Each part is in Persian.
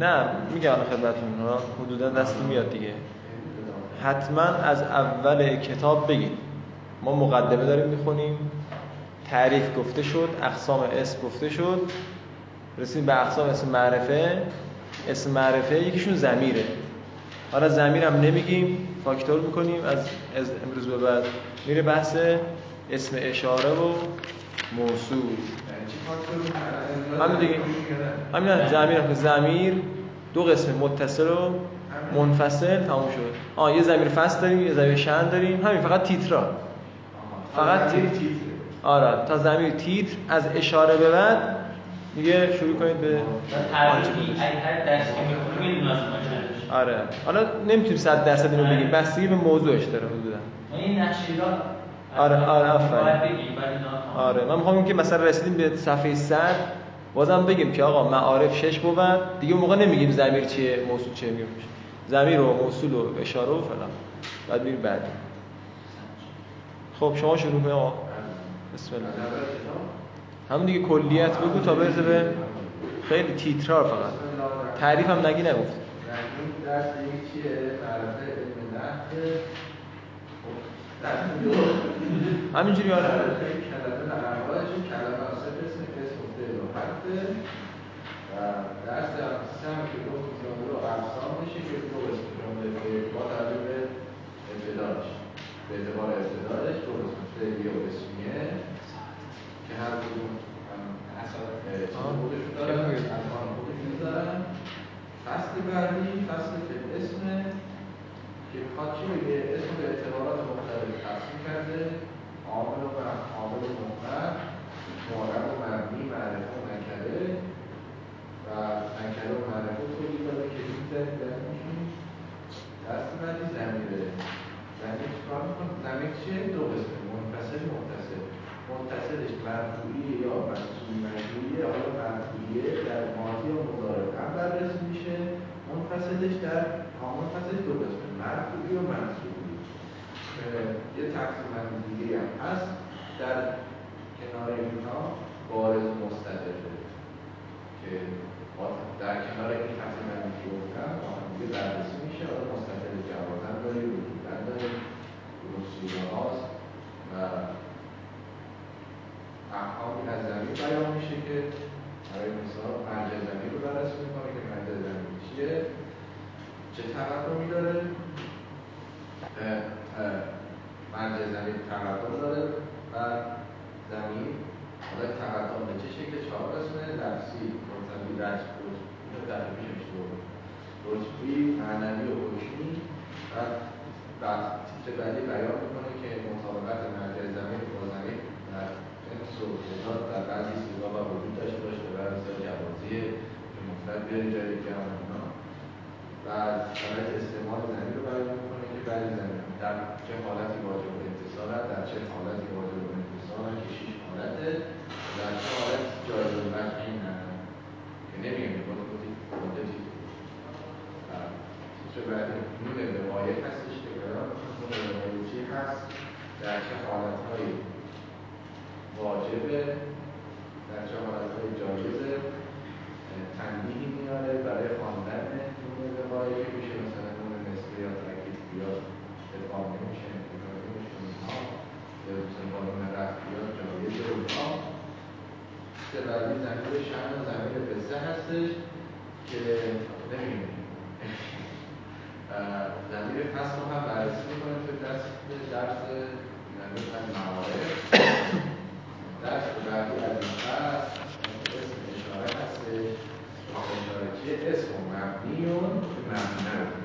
نه میگم خدمتتون حدودا دست میاد دیگه. حتما از اول کتاب بگید. ما مقدمه داریم می‌خونیم تعریف گفته شد اقسام اسم گفته شد. رسید به اقسام اسم معرفه. اسم معرفه یکیشون زمیره حالا زمیر هم نمیگیم فاکتور می‌کنیم از, از امروز به بعد میره بحث اسم اشاره و موصول همین دیگه. همین زمیر زمیر دو قسم متصل و منفصل تموم شد. آه یه زمیر فصل داریم یه زمیر شن داریم. همین فقط تیترا فقط تیتر. آره تا زمیر تیتر از اشاره به بعد دیگه شروع کنید به آره. حالا نمی‌تونیم 100 درصد اینو بگیم. بستگی به موضوعش داره حدودا. این نقشه آره آره آفرین. آره من می‌خوام که مثلا رسیدیم به صفحه 100 بازم بگیم که آقا معارف 6 بود دیگه موقع نمیگیم ضمیر چیه موصول چیه میگیم ضمیر و موصول و اشاره و فلان. بعد میریم بعد. خب شما شروع کنید آقا. بسم الله. همون دیگه کلیت بگو تا برسه به خیلی تیترار فقط. تعریف هم نگی نگفت. درس چیه؟ همینجوری آره. درس سم که گفت جمله رو اقسام میشه که دو قسم با توجه به ابتداش به اعتبار ابتداش دو قسم فعلی و اسمیه که هر کدوم اصلا خودشون دارن عنوان خودشون دارن. فصل بعدی فصل فعل اسمه که می‌خواد چی بگه اسم به اعتبارات مختلف تقسیم کرده عامل و عامل مطلق معرب و مبنی معرفه و نکره و نکره و معرفه توضیح داده که این زنی در میشون دست بعدی زمیره زمیر چیکار می‌کنه زمیر چیه دو قسمه منفصل متصل متصلش مرفوعی یا منصوبی مجبوریه حالا مرفوعیه در ماضی و مضارع هم بررسی میشه منفصلش در منفصلش دو قسمه مرفوعی و منصوبی یه تقسیم دیگه هم هست در کنار اینها بارز مستدره که در کنار این تقسیم بندی که گفتم با هم دیگه بررسی میشه حالا مستدل جوازن داری وجودن داری رسوله هاست و احکامی از زمین بیان میشه که برای مثال مرجع زمین رو بررسی می‌کنه که مرجع زمین چیه چه تقدمی داره مرجع زمین تقدم داره و زمین حالا تقدم به چه شکل چهار قسمه لفظی مرتبی رجع بود اینو در پیشش رتبی معنوی و حکمی و بعد تیتر بعدی بیان می‌کنه که مطابقت مرجع زمین با زمین در جنس و تعداد در بعضی سیگا و وجود داشته باشه و مثال جوازیه که مفرد بیاری جای جمع اونا و شرایط استعمال زمین رو بیان می‌کنه که بعضی زمین در چه حالتی واجب اتصال در چه حالتی واجب اتصال که شیش حالته. در چه حالت جایز البقی نداره. که نمیگم باید بودی مدتی چه بعد نون روایت هستش که بیان نون روایتی هست؟ در چه حالتهایی واجبه در چه حالتهای جایزه تنبیهی میاره برای خواندن نون روایتی میشه مثلا نون نسبه یا ترکیب یا ادغام نمیشه انتظار نمیشه اونها. یا مثلا با نون رفت یا جایز اونها. بعدی زمین شن و زمین قصه هستش که نمیگیم زمین فصل رو هم بررسی می‌کنیم که درس درس زمین موارد درس بعدی از این فصل چیه اسم که مبنی نبود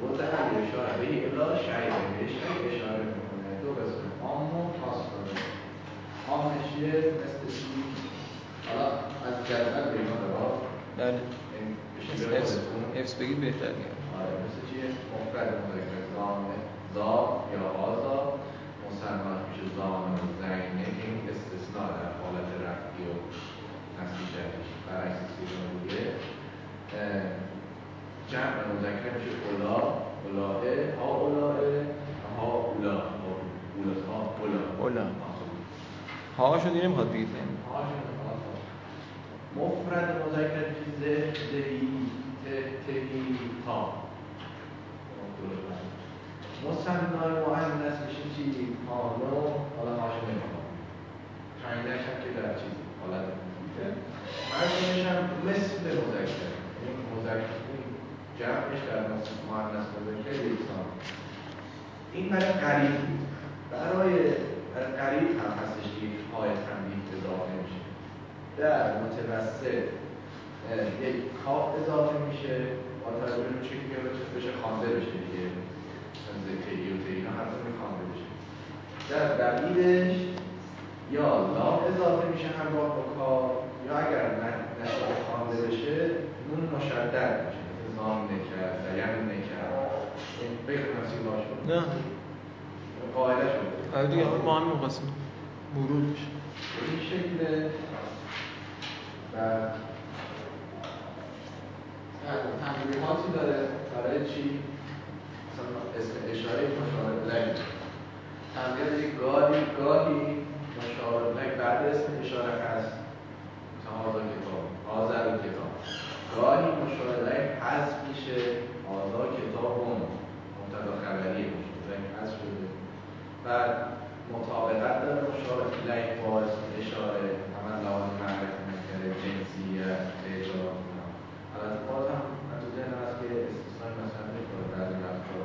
بود هم اشاره به الا اشاره دو قسم و خاص داره عام از جدول به حفظ بگید بهتر آره مثل چیه مفرد مذکر زامه زا یا آزا. مسلمان میشه زامه و زینه. این استثناء در حالت رفتی و نسلی شهرش برعکس سیرون دیگه جمع مذکر میشه اولا اولاه ها اولاه ها اولا. ها اولا. اولا. ها شون دیرم خواهد بگید. مفرد مذکر ای تهی تا. مصنای مؤنث میشه چی؟ پانو حالا هاشو نمی‌کنم تعینش هم که در چیزی حالت مرجمش هم مثل مذکر این مذکر این جمعش در مؤنث مذکر یکسان این برای قریب برای قریب هم هستش که یک پای تنبیه اضافه میشه. در متوسط یک کاف اضافه میشه. با توجه به چی که بشه خوانده بشه دیگه. ذکری و اینا حتی میخوانده بشه. در بعیدش یا لام اضافه میشه همراه با کار یا اگر نشه خوانده بشه نون مشدد میشه. نظام نکرد زیم نکرد. بگم نسی باشه نه. قاعده شده آره دیگه ما هم می‌خواستیم. مرور میشه. به این شکل و تنبیهاتی داره برای چی؟ مثلا اسم اشاره مشاهد لگ تنبیه داری گاهی گاهی مشاهد لگ بعد اسم اشاره هست. مثلا آزا کتاب آزر کتاب. گاهی مشاهد لگ حذف میشه آزا کتاب اون مبتدا خبری مشاهد لگ حذف شده بعد مطابقت داره مشاهد لگ با اسم اشاره همه لحاظ معرفی نکرده جنسیت اجرا البته باز هم تو ذهن هست که استثنای مثلا می‌کنه بعضی وقتا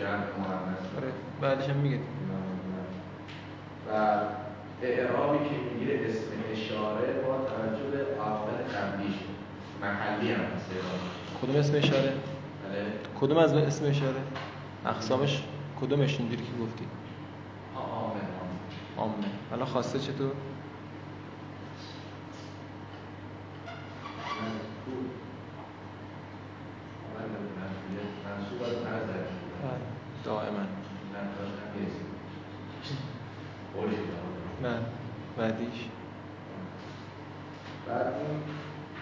جمع مؤنث آره بعدش هم میگه. و اعرابی که می‌گیره اسم اشاره با توجه به عامل قبلیش محلی هم هست کدوم اسم اشاره؟ بله کدوم از اسم اشاره؟ اقسامش کدومش اینجوری که گفتی؟ عامل عامه حالا خواسته چطور؟ منصوب از نظر دائما نه بعدیش بعد اون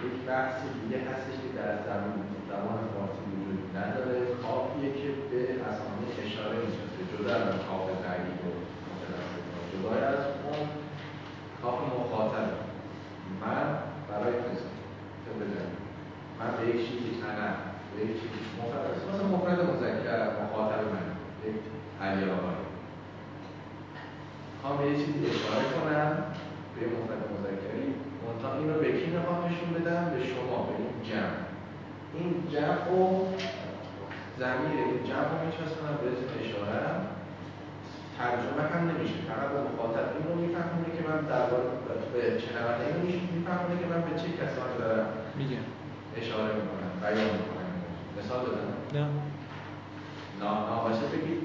یک بحث دیگه هستش که در زبان زبان فارسی وجود نداره کافیه که به اسامی اشاره میشه جدا از کاف تعیین و جدا از اون کاف مخاطب من برای مثال من به یک چیزی انا به یک چیزی مفرد مثلا مفرد مذکر مخاطب من یک علی آقای خوام به یه چیزی اشاره کنم به یه مفرد مذکری منتها این رو به کی می‌خوام نشون بدم به شما به این جمع این جمع و زمیر این جمع رو میچسبونم به اسم اشاره ترجمه هم نمیشه فقط به مخاطب این رو میفهمونه که من در به شنونده این رو میفهمونه که من به چه کسانی دارم میگه اشاره می‌کنم بیان می‌کنم مثال بزنم نه ناقصه بگید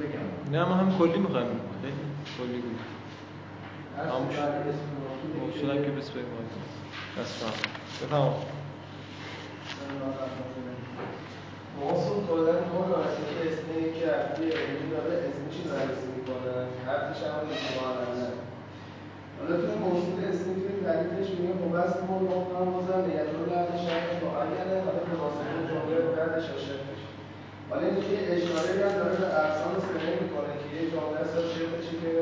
بگم نه ما هم کلی می‌خوایم. خیلی کلی بود. هم موصولم که بس بگم بس فهم بفهم موصول کلا ما راستی که که علمی داره اسمش بررسی حرفش هم حالا تو موصول اسمی توی تعریفش میگه مبست ما نقطه بازم یدول لحظه شرط معینه حالا به واسطه جمله بعدش اشارتش حالا این که اشاره هم داره به اقسام سنه می‌کنه که یه جمله هست شرطشی که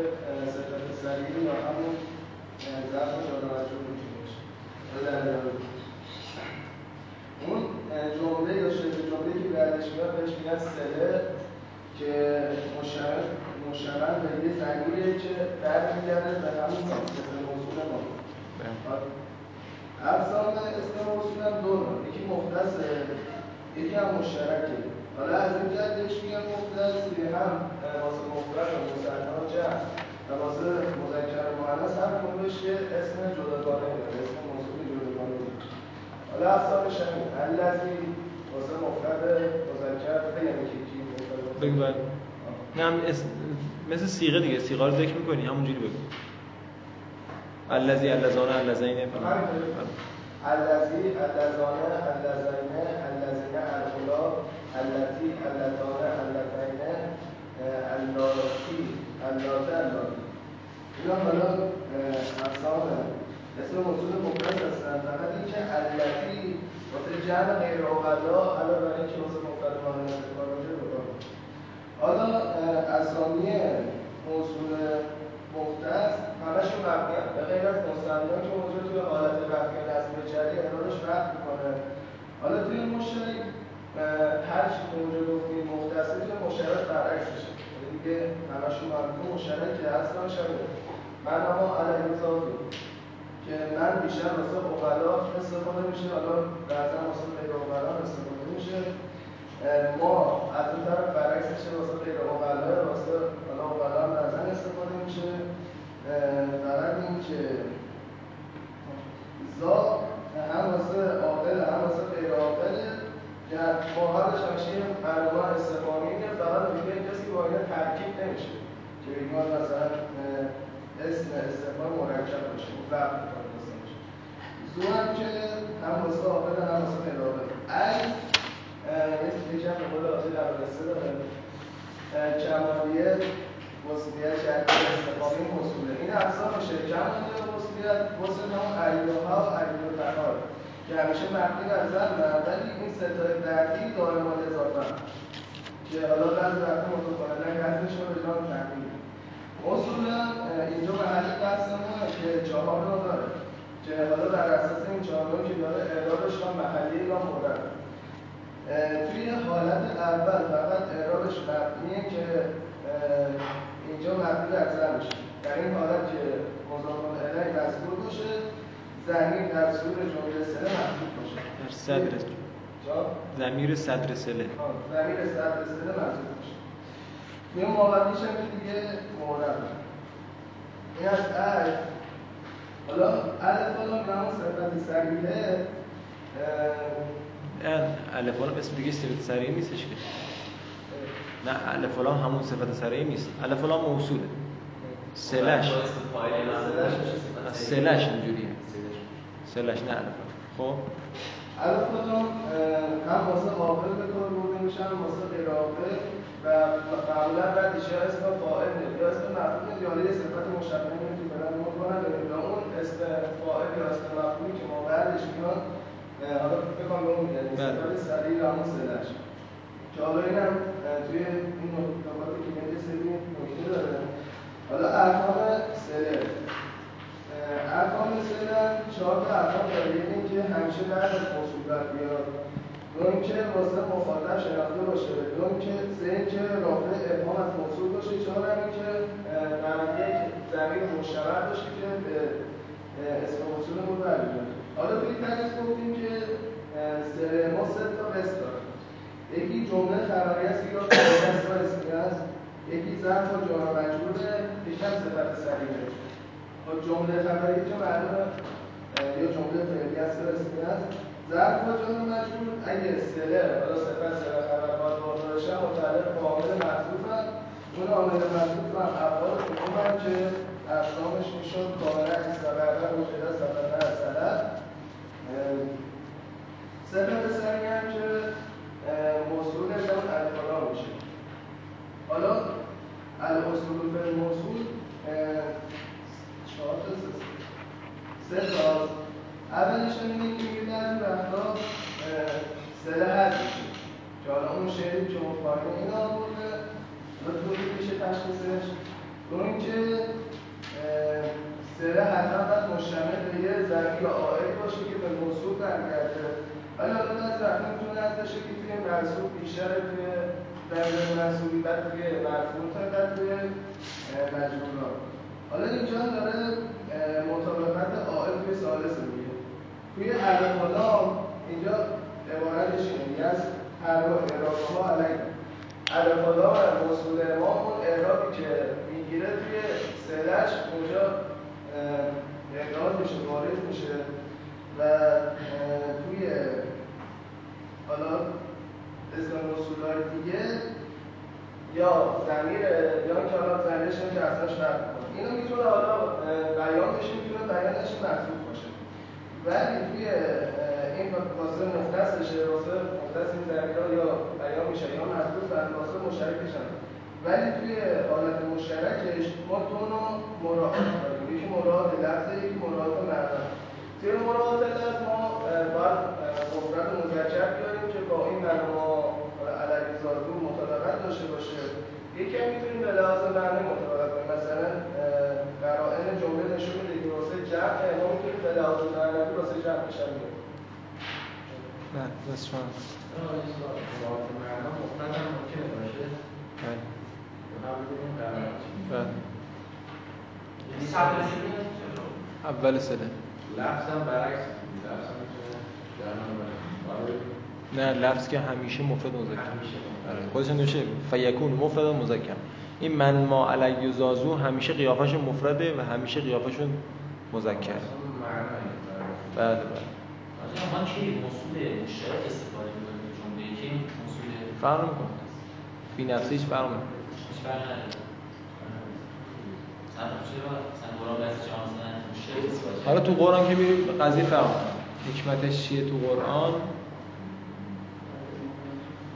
صفت سریعی یا همون ظرف جان مجرور می‌تونه باشه. اون جمله یا شبه جمله که بعدش میاد بهش میگن سله که مشمل مشمل به یه زنگیره که برمیگرده به همون اسم موصول ما. اقسام اسم موصول هم دو نوع. یکی مختصه یکی هم مشترکه. حالا از این جهت بهش میگن که هم واسه مفرد و مثنا جمع. و واسه مذکر مؤنث هر کدومش یه اسم جداگانه داره اسم موصول جداگانه داره حالا همین الذی واسه مفرد مذکر بگم یکی کی بگو نه هم اسم مثل سیغه دیگه سیغه رو ذکر می‌کنی همونجوری بگو. الذی الذان الذین. فلان الذی اللذانه اللذینه اللذینه الغلا اللتی اللذانه اللذینه اللاتی اللاته اللاتی اینا حالا اقسام اسم موصول مفرد هستن فقط اینکه التی واسه جمع غیر اوغلا علاوه بر اینکه واسه مفرد مؤنث کار میشه بکنه حالا اسامی موصول مختص همشون مبنی به غیر از مصنع که اونجا توی حالت رفع نصب جری ارادش می‌کنه حالا توی مشترک هر چی که اونجا گفتیم مختصر توی مشترک برعکس میشه یعنی دیگه همشون مربوط مشترک که اصلا شده من اما علیه که من بیشتر واسه اقلا استفاده میشه حالا بعضا واسه اقلا استفاده میشه. ما از اون طرف برعکس میشه واسه غیر اقلا واسه حالا اقلا بعضا استفاده میشه. فقط این که زا هم واسه عاقل هم واسه غیر عاقله که ماهرش همیشه معلومه استفاده که فقط میگه کسی با اینا ترکیب نمیشه. که بگیم مثلا اسم استفاده مرکب باشه. اون وقت زو هم که هم واسه عاقل هم واسه یه چیزی که هم به قول آقای در داره. کمالیه وصولیت شرطی استفاده موصوله این اقسام میشه. کمالیه وصولیت وصل همون علیها و علیها که همیشه مبنی بر زن ولی این ستای بعدی دائمان اضافه که حالا بعضی وقتا متفاعلا قصدش رو به جان تحمیل اصولا اینجا محل قسمه که چهار رو داره. که حالا در اساس این چهار که داره اعرابش هم محلی یا مورد. توی حالت اول فقط اعرابش مبنیه که اینجا مبنی بر زن میشه. در این حالت که مضاف الیه مذکور باشه زمین در صورت جمله سله محذوف باشه. در صدر زمیر صدر سله زمیر صدر سله محذوف باشه. توی مابدیش هم که دیگه مورد این از ال حالا الف حالا همون صفت سریعه. الف لام اسم دیگه صفت سریع نیستش که. نه الف لام همون صفت سریع نیست. الف لام موصوله سلش. سلش اینجوریه. سلش نه الف خب؟ الف لام هم واسه عاقل به کار برده میشن واسه غیر و معمولا بعدش یا اسم فاعل یا اسم مفعول یا یه صفت مشابهی که بلند می‌کنن یا اون اسم فاعل یا اسم مفعولی که ما بعدش میان حالا فکر کنم اون میگن صفت سریع همون سلش که حالا این هم توی این نکاتی که میگه سری نکته داره. حالا ارکان سله ارکان سله چهار تا ارکان داره. یکی که همیشه بعد از موصولیت بیاد. دوم که واسه مخاطب شناخته باشه. دوم که سه که رافع ابهام از موصول باشه. چهار که معنی یک زمین مشترک باشه که به اسم موصولمون برمیگرده حالا توی تدریس گفتیم که سله ما سه تا قسم داره یکی جمله خبری است یا است و اسمی است. یکی ظرف و جار مجبوره یکی هم صفت سلیمه خب جمله خبری که یا جمله فعلی است و اسمی است ظرف و جار مجبور اگه سله حالا صفت سله خبر باید واقع بشه متعلق به عامل محذوف اون عامل محذوف هم افعال حکم که اقسامش می‌شد کاملا استقرار مجرد صفت سلب صفت سلی هم که موصول اون الفلا میشه. حالا الاصول فی موصول چهار تا. سه تا. اولش اینه که میگه در وقتا سله حد میشه که حالا اون شعری که مفاهیم این آورده و توضیح میشه تشخیصش دو اینکه سله حتما باید مشتمل به یه یا آئل باشه که به موصول برگرده. ولی حالا از وقتی می‌تونه از باشه که توی مرسوب بیشتر توی دلیل مرسوبی بعد توی مرفوع بعد توی مجبورا حالا اینجا داره مطابقت آئل توی سالس میگه. توی عرفالام اینجا عبارتش اینه از اعراب ها علیه. عرفالام موصول امام اون اعرابی که می‌گیره توی سلش اونجا اقدار میشه وارد میشه و توی حالا اسم رسولای دیگه یا زمیر یا که حالا زنش که اصلاش رد کنه. اینو می‌تونه حالا بیان بشه می‌تونه بیانش باشه ولی توی این واسه مختصشه واسه مختص این زمیرها یا بیان میشه یا محسوب و واسه مشترکش هم ولی توی حالت مشترکش ما دو نوع مراعات داریم. یکی مراعات لفظه یکی مراعات معنا توی مراعات لفظ ما باید مفرد مذکر بیاریم که با این معنا علیه ذاتو مطابقت داشته باشه. یکی هم می‌تونیم به لحاظ معنی مطابقت کنیم. مثلا قرائن جمله نشون میده که واسه جمع می‌تونیم به لحاظ معنوی واسه جمع بشن بله دست شما. بله. بله. اول سله. لفظ هم برعکس من نه لفظ که همیشه مفرد مذکر. آره خودش نوشه فیکون مفرد و مذکر. این من ما علی زازو همیشه قیافش مفرده و همیشه قیافشون مذکر. بله بله. ما کی موصول مشترک استفاده می‌کنیم جمله کی موصول فرق نمی‌کنه فی نفسه هیچ فرق نمی‌کنه هیچ فرق نداره. استفاده حالا تو قرآن که میریم قضیه فرق می‌کنه. حکمتش چیه تو قرآن؟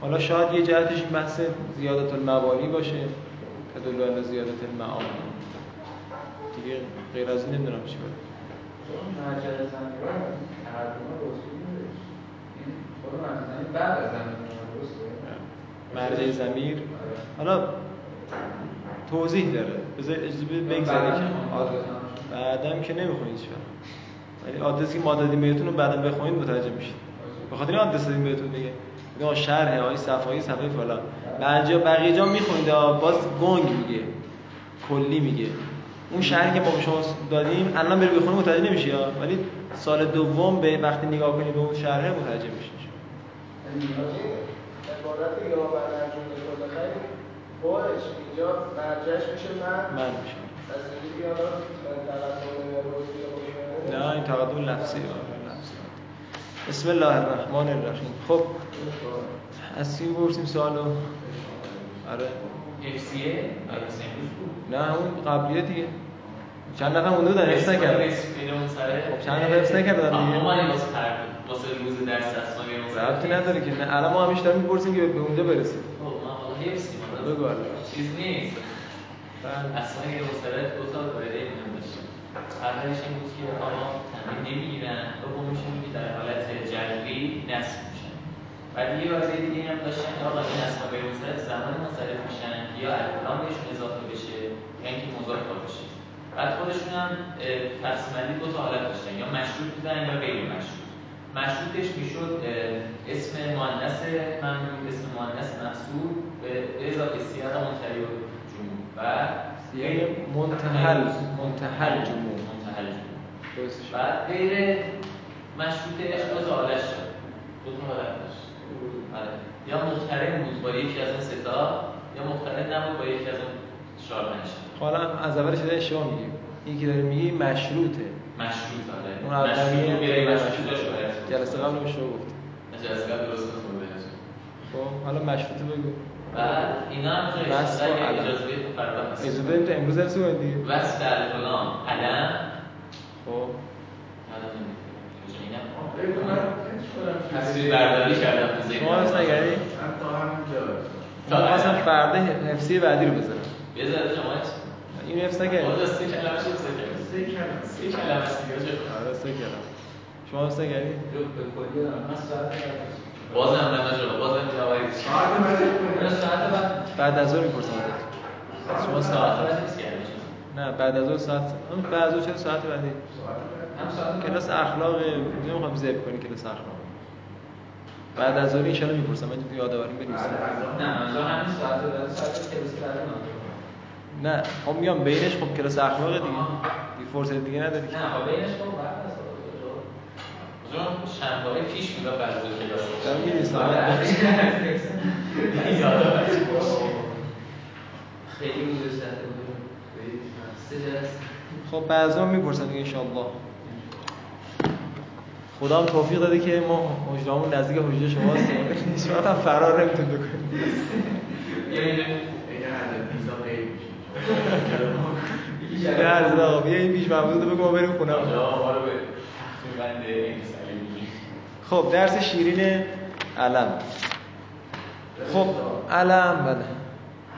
حالا شاید یه جهتش این بحث زیادت الموانی باشه تدل علی زیادت المعانی دیگه غیر از این نمی‌دونم چی باشه مرجع زمین رو تقدم رسول بودش این خود مرجع زمین بعد از زمین درسته؟ مرجع زمیر. حالا توضیح داره. بذار اجازه بده بگذره که آره. بعدم که نمی‌خونید وقت. ولی آدرسی که ما دادیم بهتون رو بعدم بخونید متوجه میشید. به خاطر این آدرس دادیم بهتون دیگه. میگم شرح های صفحه صفحه فلان. بعضی بقیه جا می‌خونید باز گنگ میگه. کلی میگه. اون شرحی که ما به شما دادیم الان بری بخونید متوجه نمیشی ها ولی سال دوم به وقتی نگاه کنید به اون شرح متوجه میشید عبارت یا باش اینجا میشه من من میشه از نه این تقدم لفظی آره،. بسم الله الرحمن الرحیم. خب از کی بپرسیم سوالو؟ آره. افسیه درس امروز بود. نه اون قبلیه دیگه. چند نفر مونده بودن؟ حفظ نکردن خب چند نفر حفظ نکردن دیگه؟ ما واسه تر واسه روز درس بیرون ربطی نداره که. نه الان ما همیشه داریم می‌پرسیم که به اونجا برسیم. خب ما حالا حفظیم بگو. چیز نیست. بله. اصلا که مستند دو تا قاعده میون داشتیم اولش این بود که آقا تمرین نمی‌گیرن. دومش این که در حالت جلبی نصب بعد یه قاعده دیگه هم داشتن که آقا این اسما به مستند زمان منصرف میشن یا الکلام بهشون اضافه بشه یا اینکه مضاف بشه. بعد خودشون هم اه، تقسیم بندی دو تا حالت داشتن یا مشروط بودن یا غیر مشروط. مشروطش می‌شد اسم مؤنث ممنوع اسم مؤنث محصول به اضافه سیاق منتهی و جموع و یعنی منتحل منتحل جموع منتهل جموع درستش. بعد غیر مشروطش دو تا حالت شد. دو تا حالت داشت. یا مقترن بود با یکی از اون سه تا یا مقترن نبود با یکی از اون چهار پنج حالا از اولش داره اشتباه میگیم. این که داره میگی مشروطه. مشروط آره. اون مشروط اولیه غیر مشروط. جلسه قبل هم اشتباه گفت جلسه قبل درست نخونده خب حالا مشروطه بگو. بعد اینا هم بس علم. اجازه بدید فردا هست. اجازه بدیم تا امروز درس کنید دیگه. وصف الکلام علم خب. علم نمی‌کنه. تصویر برداری کردم تو ذهنم. شما حس نگردی من تا همینجا اصلا حفظی بعدی رو بذارم. شما هست این حفظ نکردی باز سه کلمه شد سه کلمه. سه کلمه. سه کلمه؟ آره شما حفظ نکردی بازم نه بازم ساعت من من ساعت بعد. بعد از ظهر می‌پرسم. شما ساعت بعد نیست نه بعد از ظهر ساعت اون بعد از چرا ساعت بعدی؟ هم ساعت کلاس اخلاق نمی‌خوام زب کنی کلاس اخلاق. بعد از ظهر ان شاء الله می‌پرسم؟ من تو یادآوری بنویسم نه منظور همین ساعت بعد ساعت کلاس بعد نه خب میگم بینش خب کلاس اخلاق دیگه. دیگه فرصت دیگه نداری. که. نه بینش خب بعد از شنبه پیش بود بعد از کلاس. دارم می‌نویسم. خیلی روز ساعت بود. خب بعضا می‌پرسن دیگه انشاءالله. خدا هم توفیق داده که ما حجرامون نزدیک حجره شماست وقت هم فرار نمیتون یه غیر میشه یه عرض آقا بیا این پیش محمود رو بگو ما بریم خونه. خب درس شیرین علم. خب علم بله.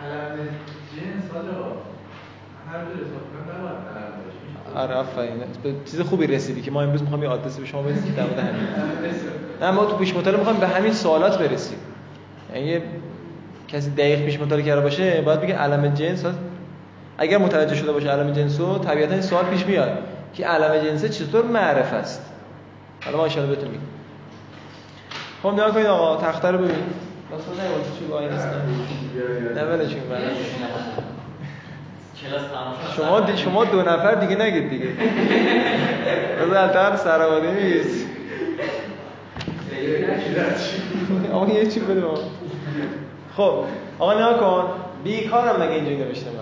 علم جنس حالا هر جور حساب کنم نباید علم باشه آره آفرین. به چیز خوبی رسیدی که ما امروز می‌خوام یه آدرسی به شما بدیم که در مورد همین. نه ما تو پیش مطالعه می‌خوایم به همین سوالات برسیم. یعنی یه کسی دقیق پیش مطالعه کرده باشه باید بگه علم جنس. اگر متوجه شده باشه علم جنسو طبیعتا این سوال پیش میاد که علم جنس چطور معرف است. حالا ما ان بهتون میگیم. خب نگاه کنید آقا تخته رو ببین واسه نه چی وای نیستم. نه ولش کن بعد کلاس. شما دی شما دو نفر دیگه نگید دیگه. بذار تر سرابادی نیست. آقا یه چی بده. خب آقا نگاه کن. بیکارم مگه اینجوری نوشته من.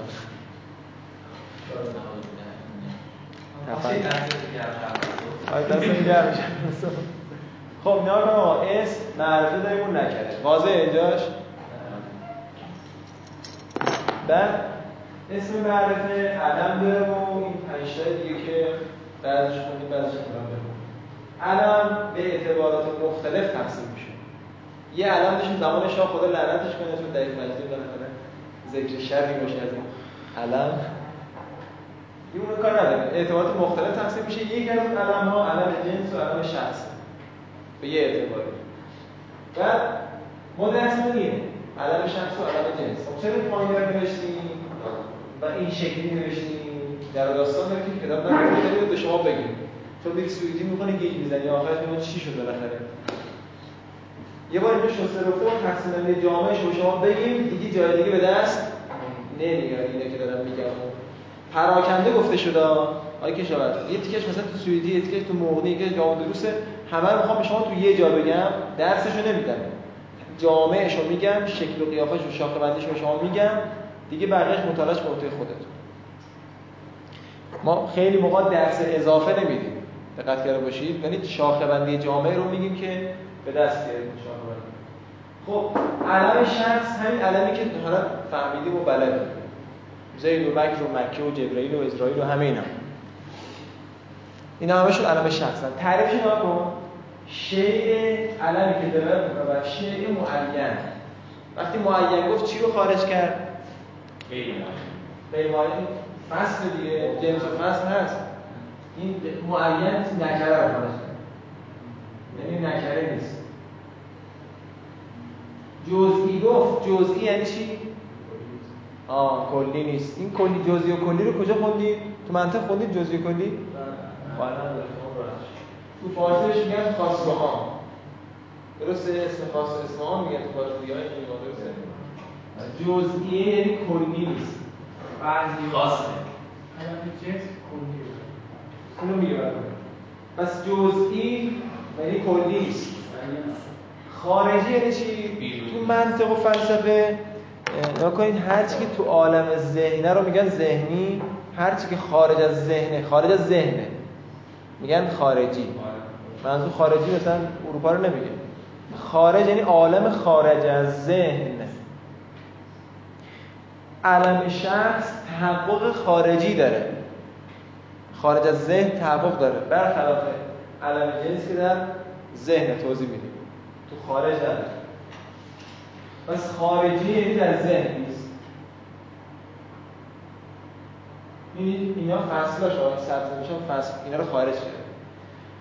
خب کن آقا. اسم معرفه داریم اون نکرده. واضح اینجاش؟ بعد؟ اسم معرفه علم داره و این پنج تای دیگه که بعدش خوندیم بعدش کنم داره علم به اعتبارات مختلف تقسیم میشه. یه علم داشتیم زمان شاه خدا لعنتش کنه چون دقیق مجید بالاخره ذکر شرری باشه از این علم. این اون کار نداره. اعتبارات مختلف تقسیم میشه. یکی از اون علم ها علم جنس و علم شخص. به یه اعتباری. بعد ما درسمون علم شخص و علم جنس. خب چرا پایین رو و این شکلی نوشتیم در داستان داره که کتاب نمیشه به شما بگیم. تو میری سویدی می‌کنه گیج می‌زنی. آخرش میگه چی شد بالاخره؟ یه بار اینجا شسته رفته ما تقسیم جامعه شما شما بگیم. دیگه جای دیگه به دست نمیاد. اینه که دارم میگم. پراکنده گفته شده آقای کشاورز یه تیکش مثلا تو سوئدی یه تیکش تو مغنی یه جامعه دروسه همه رو می‌خوام به شما تو یه جا بگم. درسشو نمیدم. جامعهشو میگم شکل و قیافش و شاخه بندیش به شما میگم. دیگه بقیه‌اش مطالعهش به عهده خودتون ما خیلی موقع درس اضافه نمیدیم. دقت کرده باشید. یعنی شاخه بندی جامعه رو میگیم که به دست بندی خب علم شخص همین علمی که حالا فهمیدیم و بلدیم. زید و مکر و مکه و جبرئیل و اسرائیل و همه اینا. اینا همشون علم شخصن. تعریفش کن. شیء علمی که دلالت می‌کنه بر شیء معین. وقتی معین گفت چی رو خارج کرد؟ غیر معین فصل دیگه جنس فصل هست. این معین نکره رو کرد. یعنی نکره نیست. جزئی گفت جزئی یعنی چی؟ آه کلی نیست. این کلی جزئی و کلی رو کجا خوندی؟ تو منطق خوندید جزئی کلی؟ تو فارسیش میگن خاص درسته؟ اسم خاص اسم میگن تو فارسی های درسته؟ جزئیه یعنی کلی نیست. بعضی خاصه. علم جنس کلی اینو میگه پس جزئی یعنی کلی نیست. خارجی یعنی چی؟ بیرون. تو منطق و فلسفه اه، نگاه کنید هر چی که تو عالم ذهنه رو میگن ذهنی هر چی که خارج از ذهنه خارج از ذهنه. میگن خارجی. منظور خارجی مثلا اروپا رو نمیگه. خارج یعنی عالم خارج از ذهن. علم شخص تحقق خارجی داره. خارج از ذهن تحقق داره. برخلاف علم جنس که در ذهن توضیح میدیم. تو خارج نداره پس خارجی یعنی در ذهن نیست. این اینا فصلاش ها سبز میشن فصل. اینا رو خارج کرده.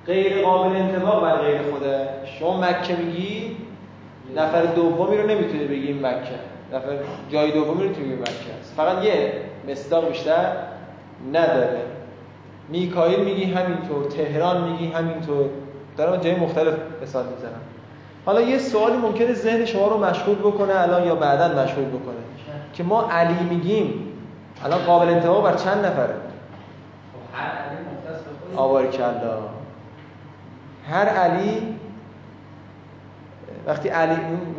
غیر قابل انطباق بر غیر خوده شما مکه میگی؟ نفر دومی رو نمی‌تونی بگی این مکه. نفر جای دومی رو مکه است فقط یه مصداق بیشتر نداره. میکائیل میگی همینطور تهران میگی همینطور. دارم جای مختلف مثال می‌زنم. حالا یه سوالی ممکنه ذهن شما رو مشغول بکنه الان یا بعدا مشغول بکنه. که ما علی میگیم الان قابل انتباق بر چند نفره؟ هر علی مختص به هر علی وقتی علی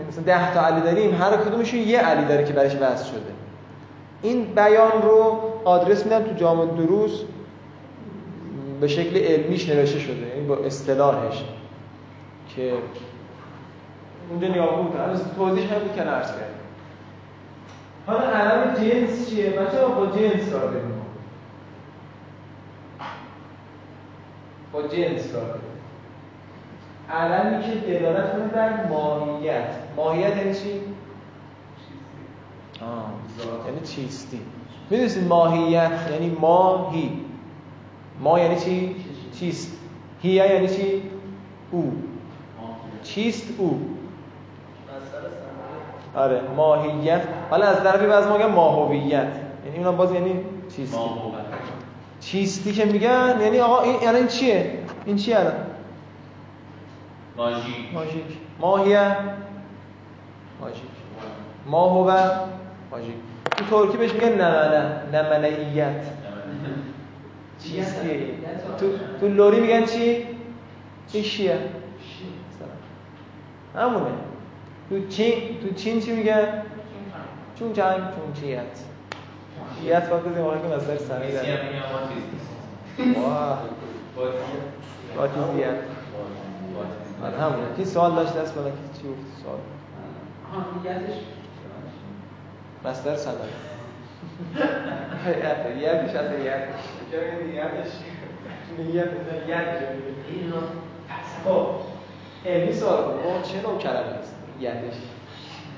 مثلا ده تا علی داریم هر کدومشون یه علی داره که برش وصل شده این بیان رو آدرس میدم تو جامع دروس به شکل علمیش نوشته شده یعنی با اصطلاحش که اونجا نگاه بود هنوز توضیح هم بود که کردیم حالا علم جنس چیه؟ بچه با جنس کار داریم. با جنس داریم علمی که دلالت کنه بر ماهیت. ماهیت یعنی چی؟ آه. یعنی چیستی. می‌دونستید ماهیت یعنی ماهی. ما یعنی چی؟ چیست؟ هیه یعنی چی؟ او. چیست او؟ آره ماهیت. حالا از طرفی باز ما میگن ماهویت. یعنی اونم باز یعنی چیستی. چیستی که میگن یعنی آقا این یعنی چیه؟ این چیه الان؟ ماژیک. ماژیک. ماهیه ماژیک. ما هو ماژیک. تو ترکی بهش میگن نمنه. نمنهیت چیه تو تو لوری میگن چی؟ این شیه؟ همونه. تو چین تو چین چی میگن؟ چون جنگ چون چیت چیت از این واقعی که مصدر سمی داره؟ واه باتیزیت آره همونه. کی سوال داشت دست بالا کی چی گفت؟ سوال. نیتش مصدر سمی یادش از یادش چرا یادش نیت یادش اینو خب علمی سوال ما چه نوع کلمه است؟ یدش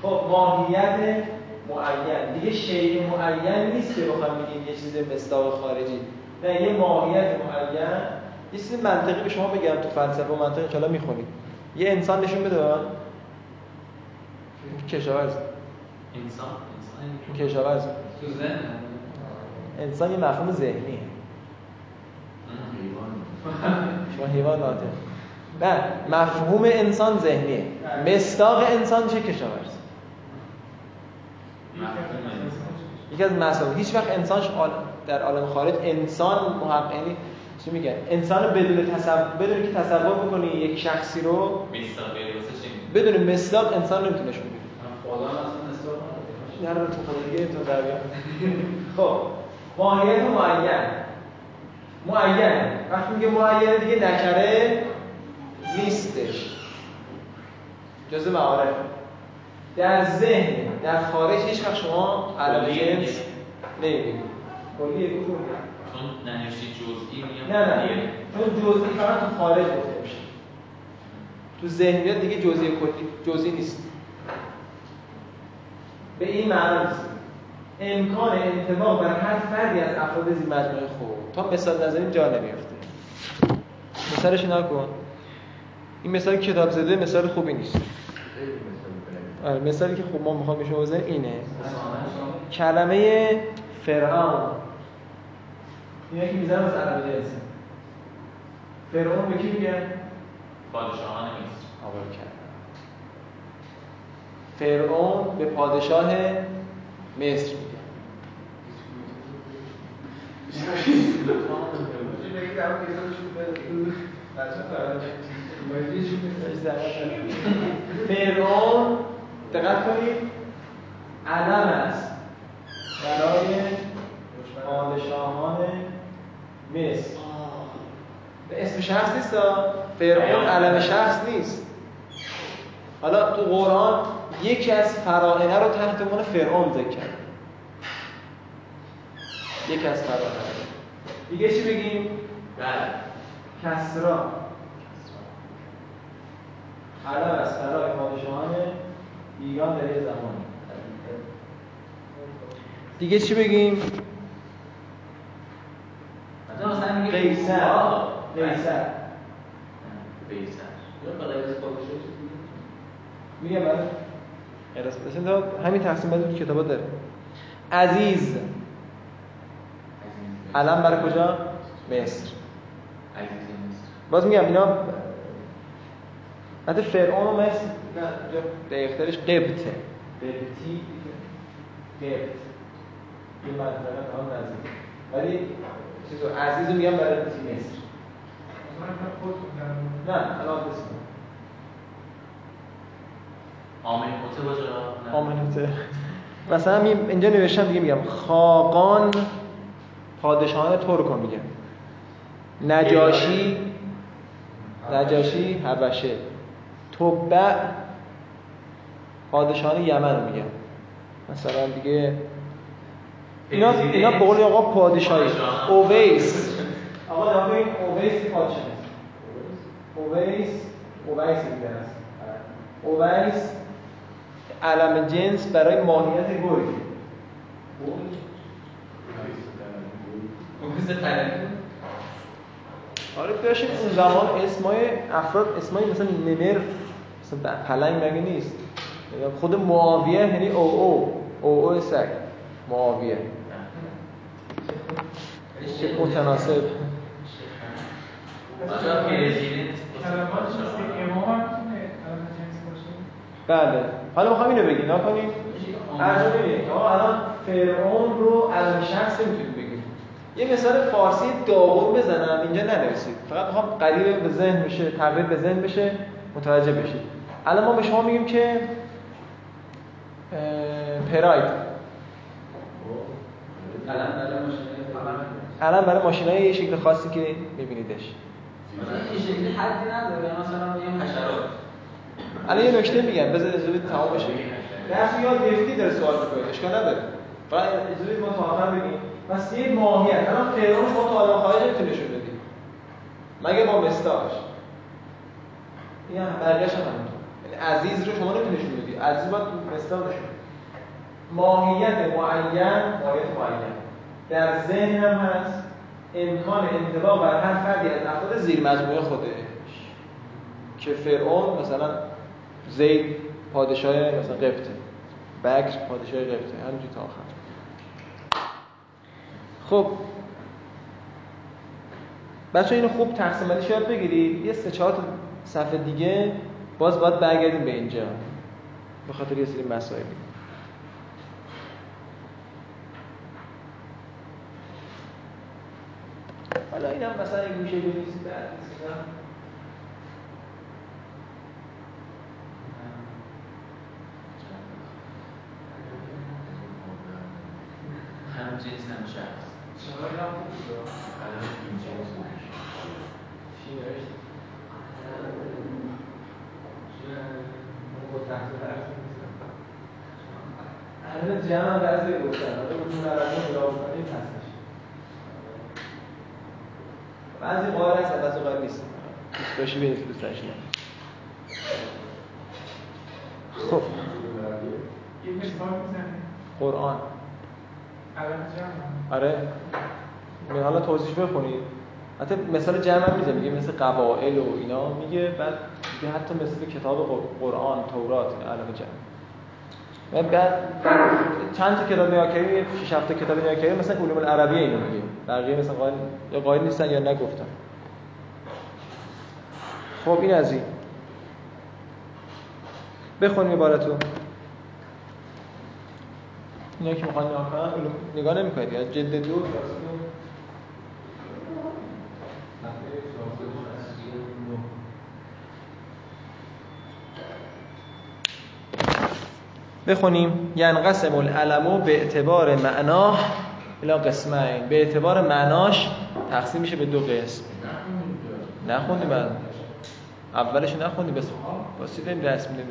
خب ماهیت معین. دیگه شیء معین نیست که بخوام بگیم یه چیز مصداق خارجی. نه یه ماهیت معین. یه چیز منطقی به شما بگم تو فلسفه و منطق ان می‌خونید یه انسان نشون بده من کشاورز. انسان؟ انسان این کشاورز. تو ذهن؟ انسان یه مفهوم ذهنیه شما حیوان ناطق نه مفهوم انسان ذهنیه. مصداق انسان چه کشاورز؟ انسان. یکی از مسائل هیچ وقت انسانش عال- در عالم خارج انسان محقق یعنی چی میگن انسان بدون تصور بدون که تصور بکنی یک شخصی رو؟ بدون مصداق انسان نمی‌تونه خدا هم استفاده نداره. در رو تو خودگی تو در. خب. ماهیت معین. معین. وقتی میگه معین دیگه نکره نیستش. جزء معارف. در ذهن در خارج هیچ وقت شما کلیه جنس دیگه. نمی‌بینید کلیه گفتم. چون ننوشتی جزئی میگم. نه نه. چون جزئی فقط تو خارج گفته میشه. تو ذهنیت دیگه جزئی کلی جزئی نیست. به این معنا نیست. امکان انتباه بر هر فردی از افراد زیر مجموعه خوب. تا مثال نظریم جا نمیفته. مثالش نکن این مثال کتاب زده مثال خوبی نیست. آره مثالی که خوب ما می‌خوام به شما بزنیم اینه. کلمه فرعون. اینا که می‌زنم از عربی جنس فرعون به کی میگن؟ پادشاهان مصر. آقا کردم فرعون به پادشاه مصر میگن فرعون دقت کنید علم است. برای پادشاهان مصر. به اسم شخص نیست. فرعون علم شخص نیست. حالا تو قرآن یکی از فراعنه رو تحت عنوان فرعون ذکر کرد. یکی از فراعنه دیگه چی بگیم؟ بله. کسرا. علم است برای پادشاهان ایران در یه زمانی دیگه چی بگیم مثلا مثلا میگه قیصر قیصر قیصر؟ میگم برای همین تقسیم بندی تو کتابا داره عزیز علم برای کجا مصر باز میگم اینا حتی فرعون و مصر نه جا دقیقترش قبطه قبطی قبط این منطقه به هم نزدیک ولی چیزو عزیز رو میگم برای مصر. نه الان بسیم آمین کوته باشه؟ نه. آمنته مثلا اینجا نوشتم دیگه میگم خاقان پادشاهان ترک رو میگم نجاشی نجاشی حبشه. تبع پادشاهان یمن رو میگم مثلا دیگه اینا اینا به قول آقا پادشاهی. پادشاه. اویس آقا نگاه این اویس پادشاه. اویس اویس دیگه است اویس علم جنس برای ماهیت تلنگور آره داشتیم اون زمان اسمای افراد اسمای مثلا نمر مثلا پلنگ مگه نیست؟ خود معاویه یعنی او او. او او سگ. معاویه. متناسب. بله. حالا می‌خوام اینو بگیم نکنیم ارجو ببینید آقا الان فرعون رو علم شخص نمی‌تونید بگید یه مثال فارسی داغون بزنم. اینجا ننویسید. فقط می‌خوام قریب به ذهن بشه تقریب به ذهن بشه. متوجه بشید. الان ما به شما میگیم که پراید. الان برای ماشین های یه شکل خاصی که میبینیدش. این شکلی حدی نداره. مثلا میگم حشرات. الان یه نکته میگم. بذار اجازه تمام بشه. درس یاد گرفتی داره سوال می‌کنه. اشکال نداره. فقط اجازه ما تا آخر بگیم. پس یه ماهیت الان فرعون شما تا عالم خارج نمی‌تونه نشون بدی. مگه با مستاش. این هم بقیه‌اش هم همینطور. یعنی عزیز رو شما نمی‌تونی نشون بدی. عزیز باید مستا نشون ماهیت معین ماهیت معین. در ذهن هم هست امکان انطباق بر هر فردی از افراد زیر مجموعه خودش. که فرعون مثلا زید پادشاه مثلا قبطه بکر پادشاه قبطه همینجوری تا آخر. خب. بچه اینو خوب تقسیم بندیش یاد بگیرید. یه سه چهار صفحه دیگه باز باید برگردیم به اینجا. به خاطر یه سری مسائلی. حالا اینم مثلا این گوشه بنویسید بعد هم جنس هم شخص الان جمع هم بتون عربی نگاه بکنید هستش بعضی قائل هستن بعضی قائل نیستن داشتی بینید دوست داشتی خب. قرآن. آره. می حالا توضیح بخونید حتی مثال جمع میزه میگه مثل قبائل و اینا. میگه بعد میگه حتی مثل کتاب قر- قرآن تورات علم جمع. بعد چند تا کتاب کردیم 6 7 کتاب نگاه کردیم مثلا علوم العربیه اینو میگه. بقیه مثلا قائل یا قائل نیستن یا نگفتن. خب این از این. بخونیم عبارتو. اینا که می‌خوان نگاه کنن علوم نگاه نمی‌کنید یا جلد دو؟ بخونیم. ینقسم العلم به اعتبار معناه الى قسمین. به اعتبار معناش تقسیم میشه به دو قسم. نخوندی من اولش نخوندی بس واسه داریم درس میدیم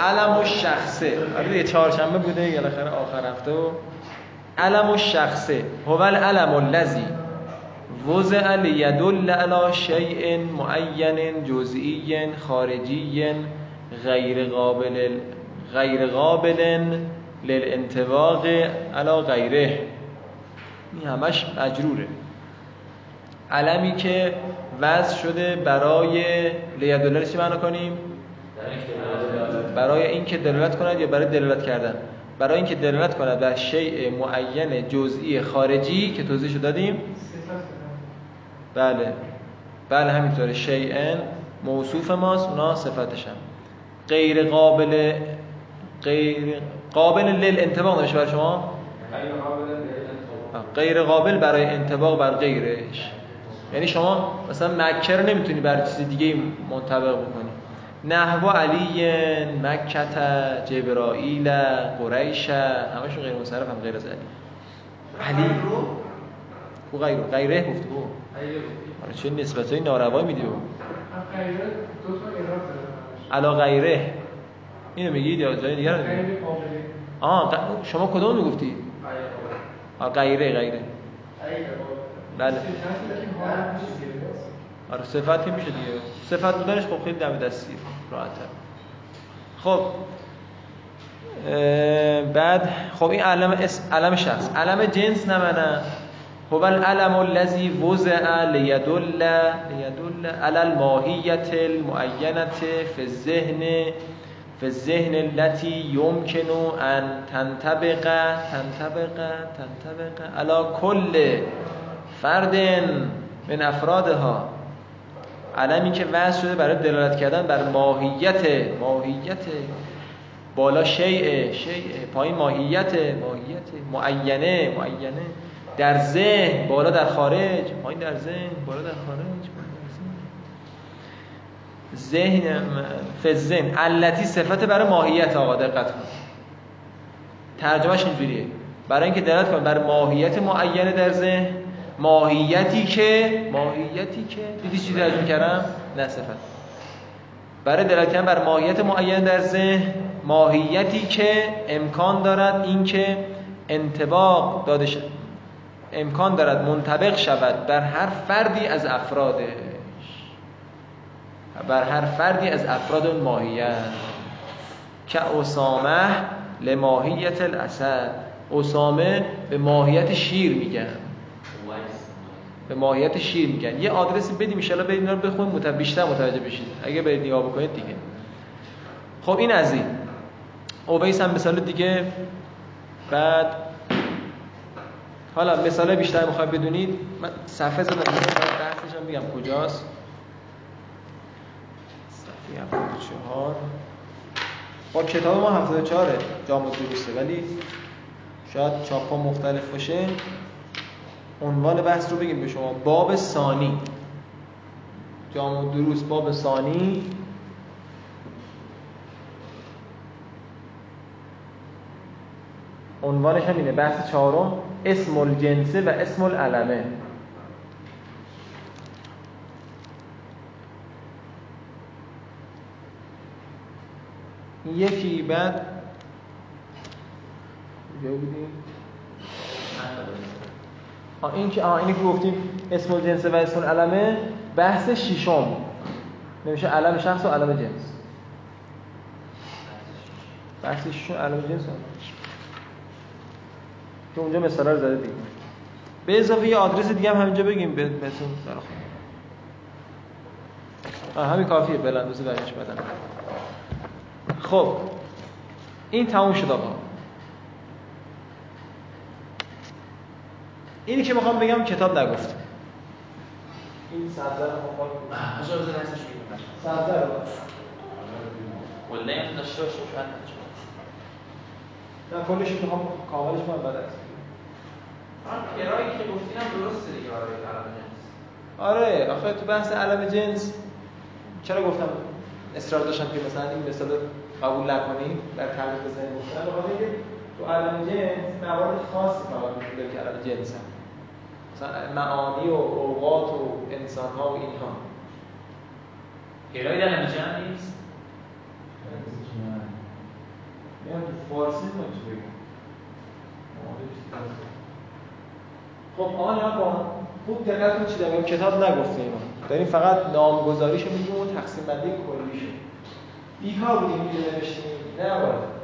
علم و شخصه. آره چهارشنبه بوده یه بالاخره آخر هفته و علم و شخصه. هو العلم الذی وضع لیدل علی شیء معین جزئی خارجی غیر قابل غیر قابل للانطباق علی غیره. این همش مجروره. علمی که وضع شده برای لیدل چی معنا کنیم؟ برای اینکه دلالت کند یا برای دلالت کردن؟ برای اینکه دلالت کند بر شیء معین جزئی خارجی که توضیحشو دادیم؟ بله. بله همینطوره. شیئن موصوف ماست اونا صفتش هم. غیر قابل غیر قابل لل انطباق نمیشه برای شما؟ غیر قابل برای انطباق بر غیرش. یعنی شما مثلا مکه رو نمی‌تونی بر چیز دیگه منطبق بکنی. نحو علی مکت جبرائیل قریش همشون غیر مصرف هم غیر از علی. علی او غیر غیره گفت او. آره چه نسبت های ناروایی میدی دو تا اعراب داره. علا غیره. اینو میگید یا جای دیگر رو میگید آه شما کدوم می‌گفتی؟ غیره غیره. بله. آره صفت که میشه دیگه. صفت بودنش خب خیلی دم دستی راحت‌تر. خب. بعد خب این علم اسم علم شخص. علم جنس نمنه هو العلم الذي وضع ليدل ليدل على الماهیت المعینه في الذهن في الذهن التي يمكن ان تنطبق تنطبق تنطبق على كل فرد من افرادها. علمی که وضع شده برای دلالت کردن بر ماهیت ماهیت. بالا شیء شیء پایین ماهیت ماهیت. معینه معینه. در ذهن بالا در خارج. پایین در ذهن بالا در خارج ذهن. فزن علتی صفت برای ماهیت آقا دقت کن. ترجمهش اینجوریه. برای اینکه دلالت کن بر ماهیت معینه در ذهن ماهیتی که ماهیتی که دیدی چیزی ترجمه کردم نه صفت برای کردن بر ماهیت معینه در ذهن ماهیتی که امکان دارد اینکه انتباق داده شد امکان دارد منطبق شود بر هر فردی از افرادش. بر هر فردی از افراد اون ماهیت. که اسامه لماهیت الاسد. اسامه به ماهیت شیر میگن. به ماهیت شیر میگن. یه آدرسی بدیم ان برید اینا رو بخونید بیشتر متوجه بشید. اگه برید نگاه بکنید دیگه. خب این از این. اویس هم مثال دیگه. بعد حالا مثال بیشتر می‌خواید بدونید. من صفحه زدم بحثش هم بگم کجاست. صفحه 74 با کتاب ما 74 جامع دروسه ولی شاید چاپ ها مختلف باشه. عنوان بحث رو بگیم به شما. باب ثانی. جامع دروس باب ثانی. عنوانش همینه بحث چهارم اسم الجنسه و اسم العلمه. یکی بعد بودیم این که اینی که گفتیم اسم الجنس و اسم العلمه بحث ششم نمیشه علم شخص و علم جنس. بحث ششم علم جنس که اونجا مثلا رو زده دیگه. به اضافه یه آدرس دیگه هم همینجا بگیم بهتون. برای همین کافیه. بلندوزی برش بدن. خب این تموم شد آقا. اینی که می‌خوام بگم کتاب نگفت. این سبزه رو خواهد اجازه بده نسش سبزه رو. کله این داشته نه کلش می‌خوام کاملش من از کرایی که گفتینم درسته دیگه برای علم جنس. آره آخه تو بحث علم جنس چرا گفتم اصرار داشتم که مثلا این مثال قبول نکنیم در تعریف بزنیم گفتن بخاطر اینکه تو علم جنس موارد خاصی فقط وجود که علم جنس هم. مثلا معانی و اوقات و انسان ها و اینها. کرایی در جنس نیست؟ میگم تو فارسی خب آن کن خوب دقت کنید چی داریم؟ کتاب نگفتیم. داریم فقط نامگذاریشو میگیم و تقسیم بندی کلیشو. بیکار بودیم اینجا نوشتیم نه باید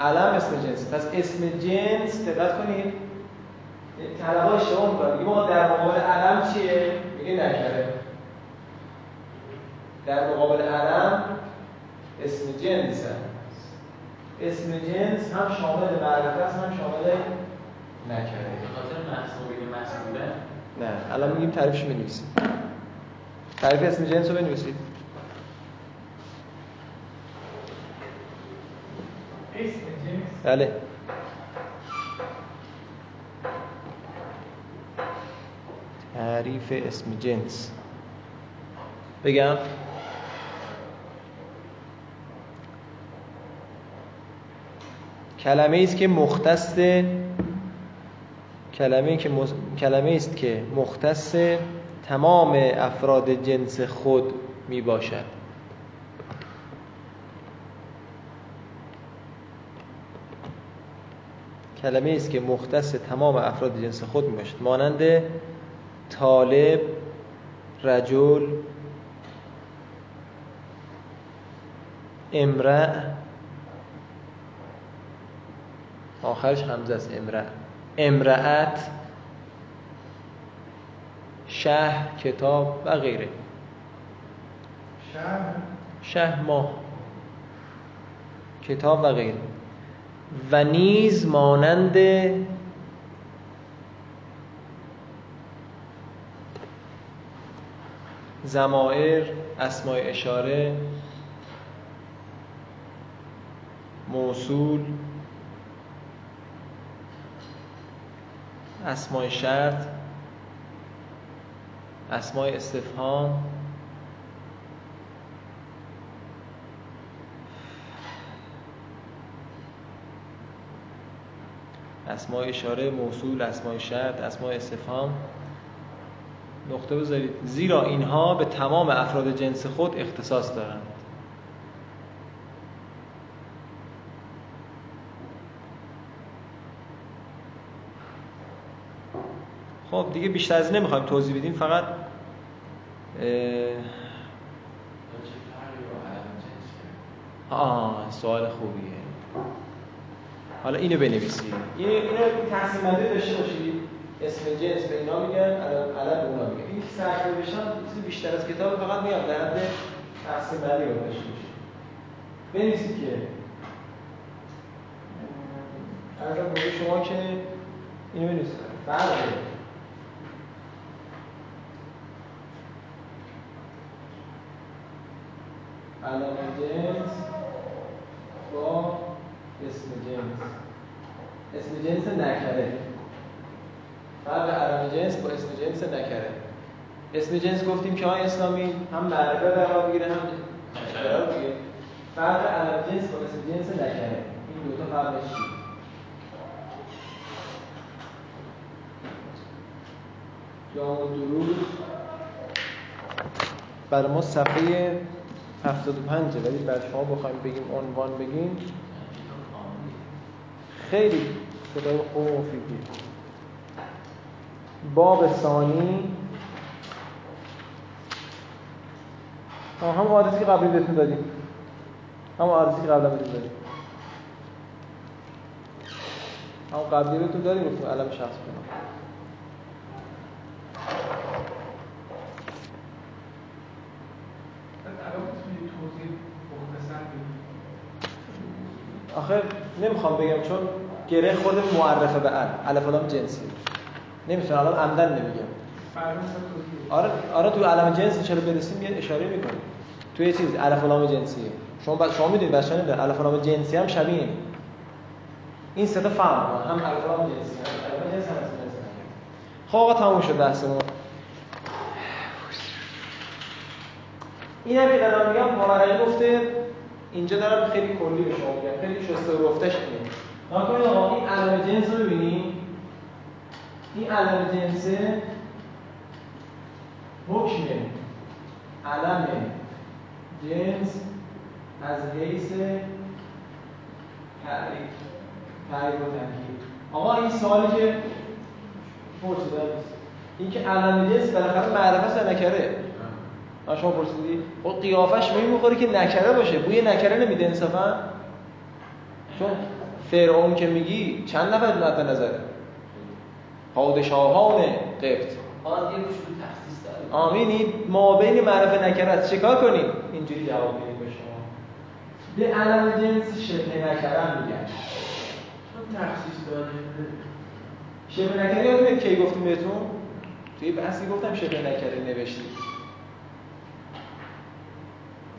علم اسم جنس. پس اسم جنس دقت کنید. طلبه اشتباه می‌کنن میگه ما در مقابل علم چیه؟ میگه نکره در مقابل علم اسم جنس هست. اسم جنس هم شامل معرفت است هم شامل نکره خاطر محصولی محصوله نه. الان میگیم تعریفش می‌نویسیم تعریف اسم جنس رو بنویسید. بله. تعریف اسم جنس. بگم. کلمه است که مختص کلمه که مز... کلمه است که مختص تمام افراد جنس خود می باشد کلمه است که مختص تمام افراد جنس خود می باشد مانند طالب رجل امرأ. آخرش همزه است. امرأ. امرأت شهر کتاب و غیره. شهر. شهر ماه. کتاب و غیره. و نیز مانند زمائر اسماء اشاره موصول اسماء شرط اسماء استفهام اسماء اشاره موصول اسماء شرط اسماء استفهام. نقطه بذارید. زیرا اینها به تمام افراد جنس خود اختصاص دارند. خب دیگه بیشتر از نمی‌خوایم توضیح بدیم فقط آه سوال خوبیه. حالا اینو بنویسید. این اینو تقسیم بندی داشته باشید. اسم جنس به اینا میگن علم به اونا میگن. این سرکل بشن چیزی بیشتر از کتاب فقط میاد در حد تقسیم بندی داشته باشید. بنویسید که. ارزم به شما که اینو بنویسید. فرق علم جنس با اسم جنس. اسم جنس نکره. فرق علم جنس با اسم جنس نکره. اسم جنس گفتیم که های اسلامی هم معرفه قرار بگیره هم قرار بگیره فرق علم جنس با اسم جنس نکره. این دوتا فرقش چیه؟ دروز برای ما صفحه 75 ولی بعد شما بخوایم بگیم عنوان بگیم. خیلی کتاب خوب مفیدی باب ثانی. هم آدرسی که قبلی بهتون دادیم. هم آدرسی که قبلا بهتون دادیم. هم قبلی بهتون دادیم گفتیم علم شخص کنم. آخه نمی‌خوام بگم چون گره خود معرفه به ال الف جنسی. نمی‌تونم الان عمدن نمیگم. آره آره تو علم جنسی چرا برسیم؟ یه اشاره می‌کنیم. تو یه چیز الف لام جنسیه شما با... شما می‌دونید بچه‌ها نمی‌دونن؟ الف لام جنسی هم شبیه این. این سه تا فهم. هم الف لام جنسی هم الف جنس هم خب آقا تموم شد بحثمون. این هم که دارم میگم مورخ گفته اینجا دارم خیلی کلی به شما میگم. خیلی شسته و رفتش نکنید آقا این علم جنس رو ببینیم. این علم جنس حکم علم جنس از حیث تعریف تعریف و تنکیب آقا این سوالی که پرسیده نیست. این که علم جنس بالاخره معرفه نکره شما پرسیدی خب قیافش به این می‌خوره که نکره باشه. بوی نکره نمیده انصافا. چون فرعون که میگی چند نفر مد نظره پادشاهان قبط. آمین. ما بین معرف نکره است. چیکار کنیم؟ اینجوری جواب بدیم به شما. به علم جنس شبه نکره میگن. چون تخصیص داره شبه نکره یادتونه کی گفتیم بهتون؟ توی بحثی گفتم شبه نکره نوشتیم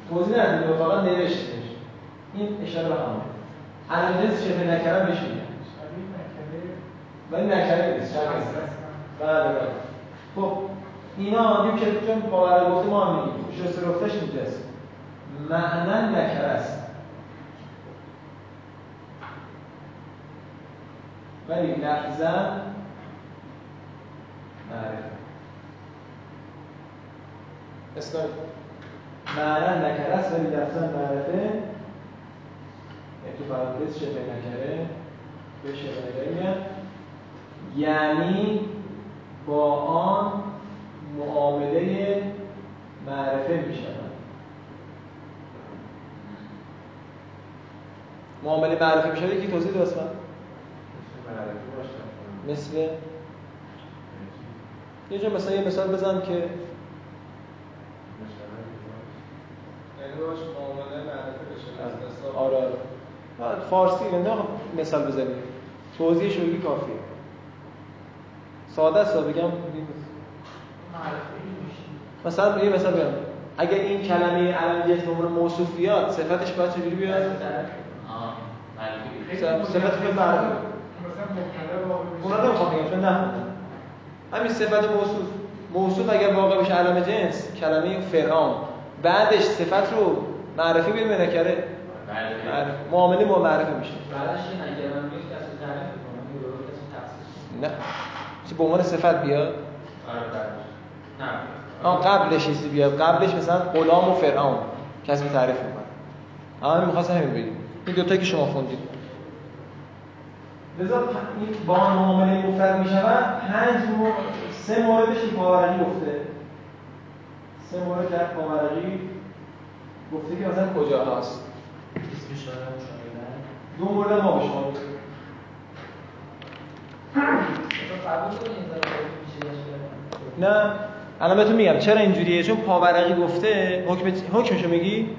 توضیح ندیم فقط نوشتیمش این اشاره به همه علامت شبه نکره بهش میگن؟ ولی نکره نیست شبه بله بله. خب اینا یه که چون پاور گفته ما هم میگیم. شسته رفتش اینجاست معنا نکره است. ولی لفظا معرفه اسکار معنا نکره است ولی لفظا معرفه تو پرانتز شبه نکره به شبه نکره یعنی با آن معامله معرفه می شود. معامله معرفه می شود یکی توضیح دو باشن مثل یه جا مثلا یه مثال بزن که یعنی باش معامله معرفه بشه مثلا آره. آره آره، فارسی نه مثال بزنیم. توضیح شوگی کافیه. ساده است بگم. مثلا یه مثال بگم. اگه این کلمه علم جنس به عنوان موصوف بیاد صفتش باید چجوری بیاد؟ صفت به معرفه. مثلا. اونا نمی‌خوام بگم چون نه. همین صفت موصوف. موصوف اگر واقع بشه علم جنس کلمه فرعون. بعدش صفت رو معرفی به نکره؟ معرفی. معامله با معرفه میشه. بعدش این اگر من یک کسی تعریف کنم یه رو کسی تفسیر کنم. نه. چه به عنوان صفت بیاد؟ آره نه. آن قبلش چیزی بیاد. قبلش مثلا غلام و فرعون. کسی تعریف می‌کنه. همین می‌خواست همین بگیم این دوتا که شما خوندید. لذا با معامله مفرد می شود پنج مو... سه موردش این پاورقی گفته. سه مورد در پاورقی گفته که مثلا کجا هست دو مورد ما به شما نه. الان بهتون میگم چرا اینجوریه؟ چون پاورقی گفته حکم حکمشو میگی؟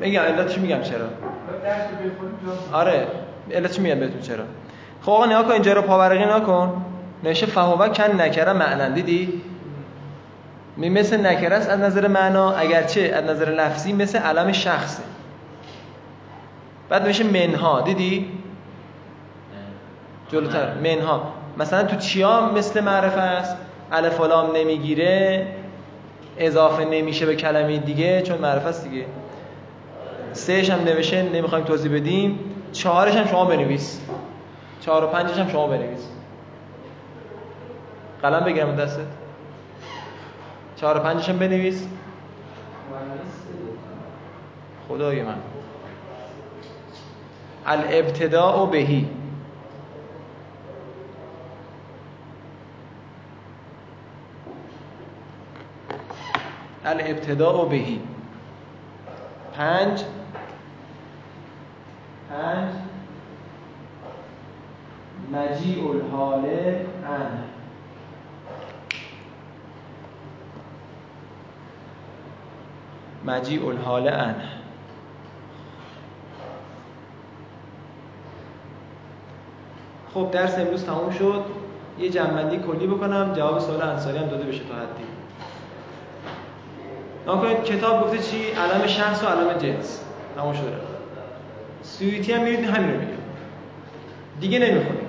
میگم علتش میگم چرا. آره علتش میگم بهتون چرا. خب آقا نگاه کن اینجا رو پاورقی نکن نشه فهوه کن نکره معنن. دیدی؟ مثل نکره است از نظر معنا اگرچه از نظر لفظی مثل علم شخصه. بعد میشه منها. دیدی؟ جلوتر. منها. مثلا تو چیا مثل معرفه است؟ الف لام نمی‌گیره اضافه نمیشه به کلمه دیگه چون معرفه است دیگه. سهش هم نوشته نمی‌خوایم توضیح بدیم. چهارش هم شما بنویس. چهار و پنجش هم شما بنویس. قلم بگیرم دستت. چهار پنجش هم بنویس. خدای من. الابتداء بهی. الابتداء بهی. پنج. پنج. مجیع الحال ان مجیع الحال ان خب درس امروز تموم شد. یه جنبندی کلی بکنم. جواب سوال انصاری هم داده بشه تا حدی. نکنید کتاب گفته چی؟ علم شخص و علم جنس. تموم شده. سویتی هم میرید همین رو میگه دیگه نمی‌خونید.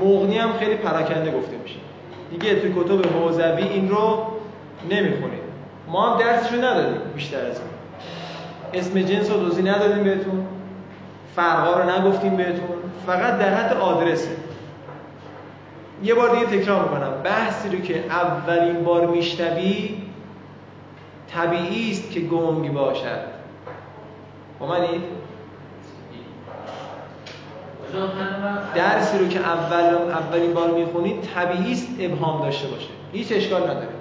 مغنی هم خیلی پراکنده گفته میشه. دیگه توی کتب حوزوی این رو نمی‌خونید. ما هم درسشو ندادیم بیشتر از این. اسم جنس رو دوزی ندادیم بهتون. فرقا رو نگفتیم بهتون. فقط در حد آدرسه. یه بار دیگه تکرار می‌کنم. بحثی رو که اولین بار میشنوی طبیعی است که گنگ باشد. با منید؟ درسی رو که اول اولین بار می‌خونید طبیعی است ابهام داشته باشه. هیچ اشکال نداره.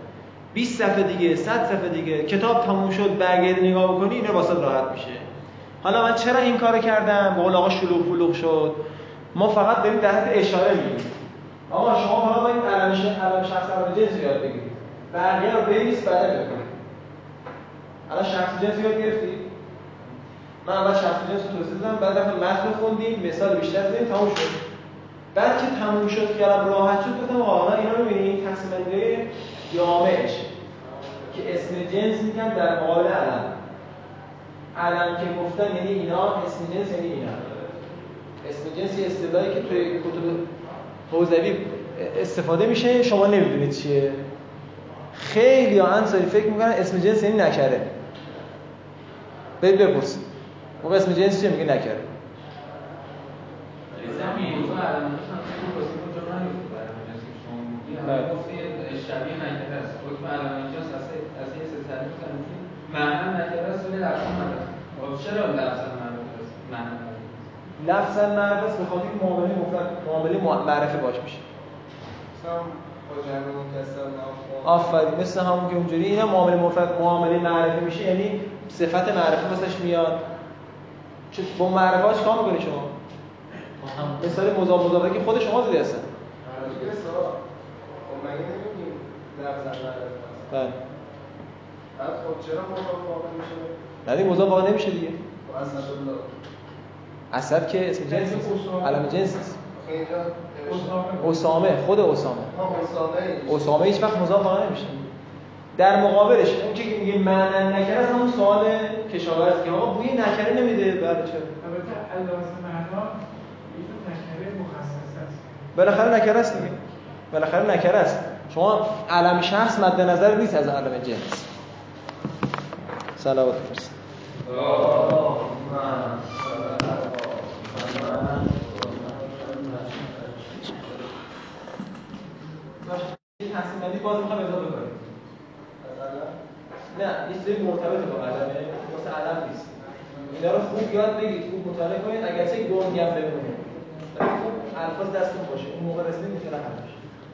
20 صفحه دیگه 100 صفحه دیگه کتاب تموم شد برگردی نگاه بکنی اینو واسه راحت میشه. حالا من چرا این کارو کردم؟ به قول آقا شلوغ پلوغ شد. ما فقط داریم در حد اشاره میگیم آقا شما فقط باید علم علم شخص علم جنس یاد بگیرید. بقیه رو بنویس بعد یاد بگیرید الان شخص جنس یاد گرفتی من اول شخص جنس رو توضیح دادم بعد رفتم متن خوندیم مثال بیشتر زدیم تموم شد. بعد که تموم شد خیالم راحت شد گفتم آقا حالا اینا رو ببینید تقسیم بندی؟ جامعش که اسم جنس میگن در مقابل علم. علم که گفتن یعنی اینا اسم جنس یعنی اینا. اسم جنس یه اصطلاحی که توی کتب حوزوی استفاده میشه شما نمی‌دونید چیه. خیلی ها انصاری فکر می‌کنن اسم جنس یعنی نکره. برید بپرسید. موقع اسم جنس چیه؟ میگه نکره. بله. شبیه نکره است. حکم علم اینجاست از از یه سه تعریف کردیم معنی نکره است ولی لفظ معرفت خب چرا لفظ معرفت است معنی لفظ معرفت به خاطر معامله مفرد معامله معرفه باش میشه. آفرین مثل همون که اونجوری اینا معامله مفرد معامله معرفه میشه یعنی صفت معرفه واسش میاد. چه با معرفه‌اش کار می‌کنی شما؟ مثال مضاف مضافه که خود شما زدی هستن. بله. بعد خب چرا مضاف واقع میشه؟ نه مضاف واقع نمیشه دیگه. خب اسد که اسم جنس علم جنس نیست. اینجا اسامه خود اسامه ها اسامه اسامه هیچ وقت مضاف واقع نمیشه. در مقابلش اون که میگه معنی نکره است همون سوال کشاورز که آقا بوی نکره نمیده بله چرا؟ البته علامه معنا یه نکره مخصص است. بالاخره نکره است دیگه. بالاخره نکره است. شما علم شخص مد نظر نیست از علم جنس. صلوات برسید باز می‌خوام اضافه نه مرتبط با نیست. رو خوب یاد بگید خوب مطالعه کنید. اگرچه گنگ هم بمونه. ولی خوب الفاظ دستتون باشه. اون موقع رسیدین می‌تونه بشه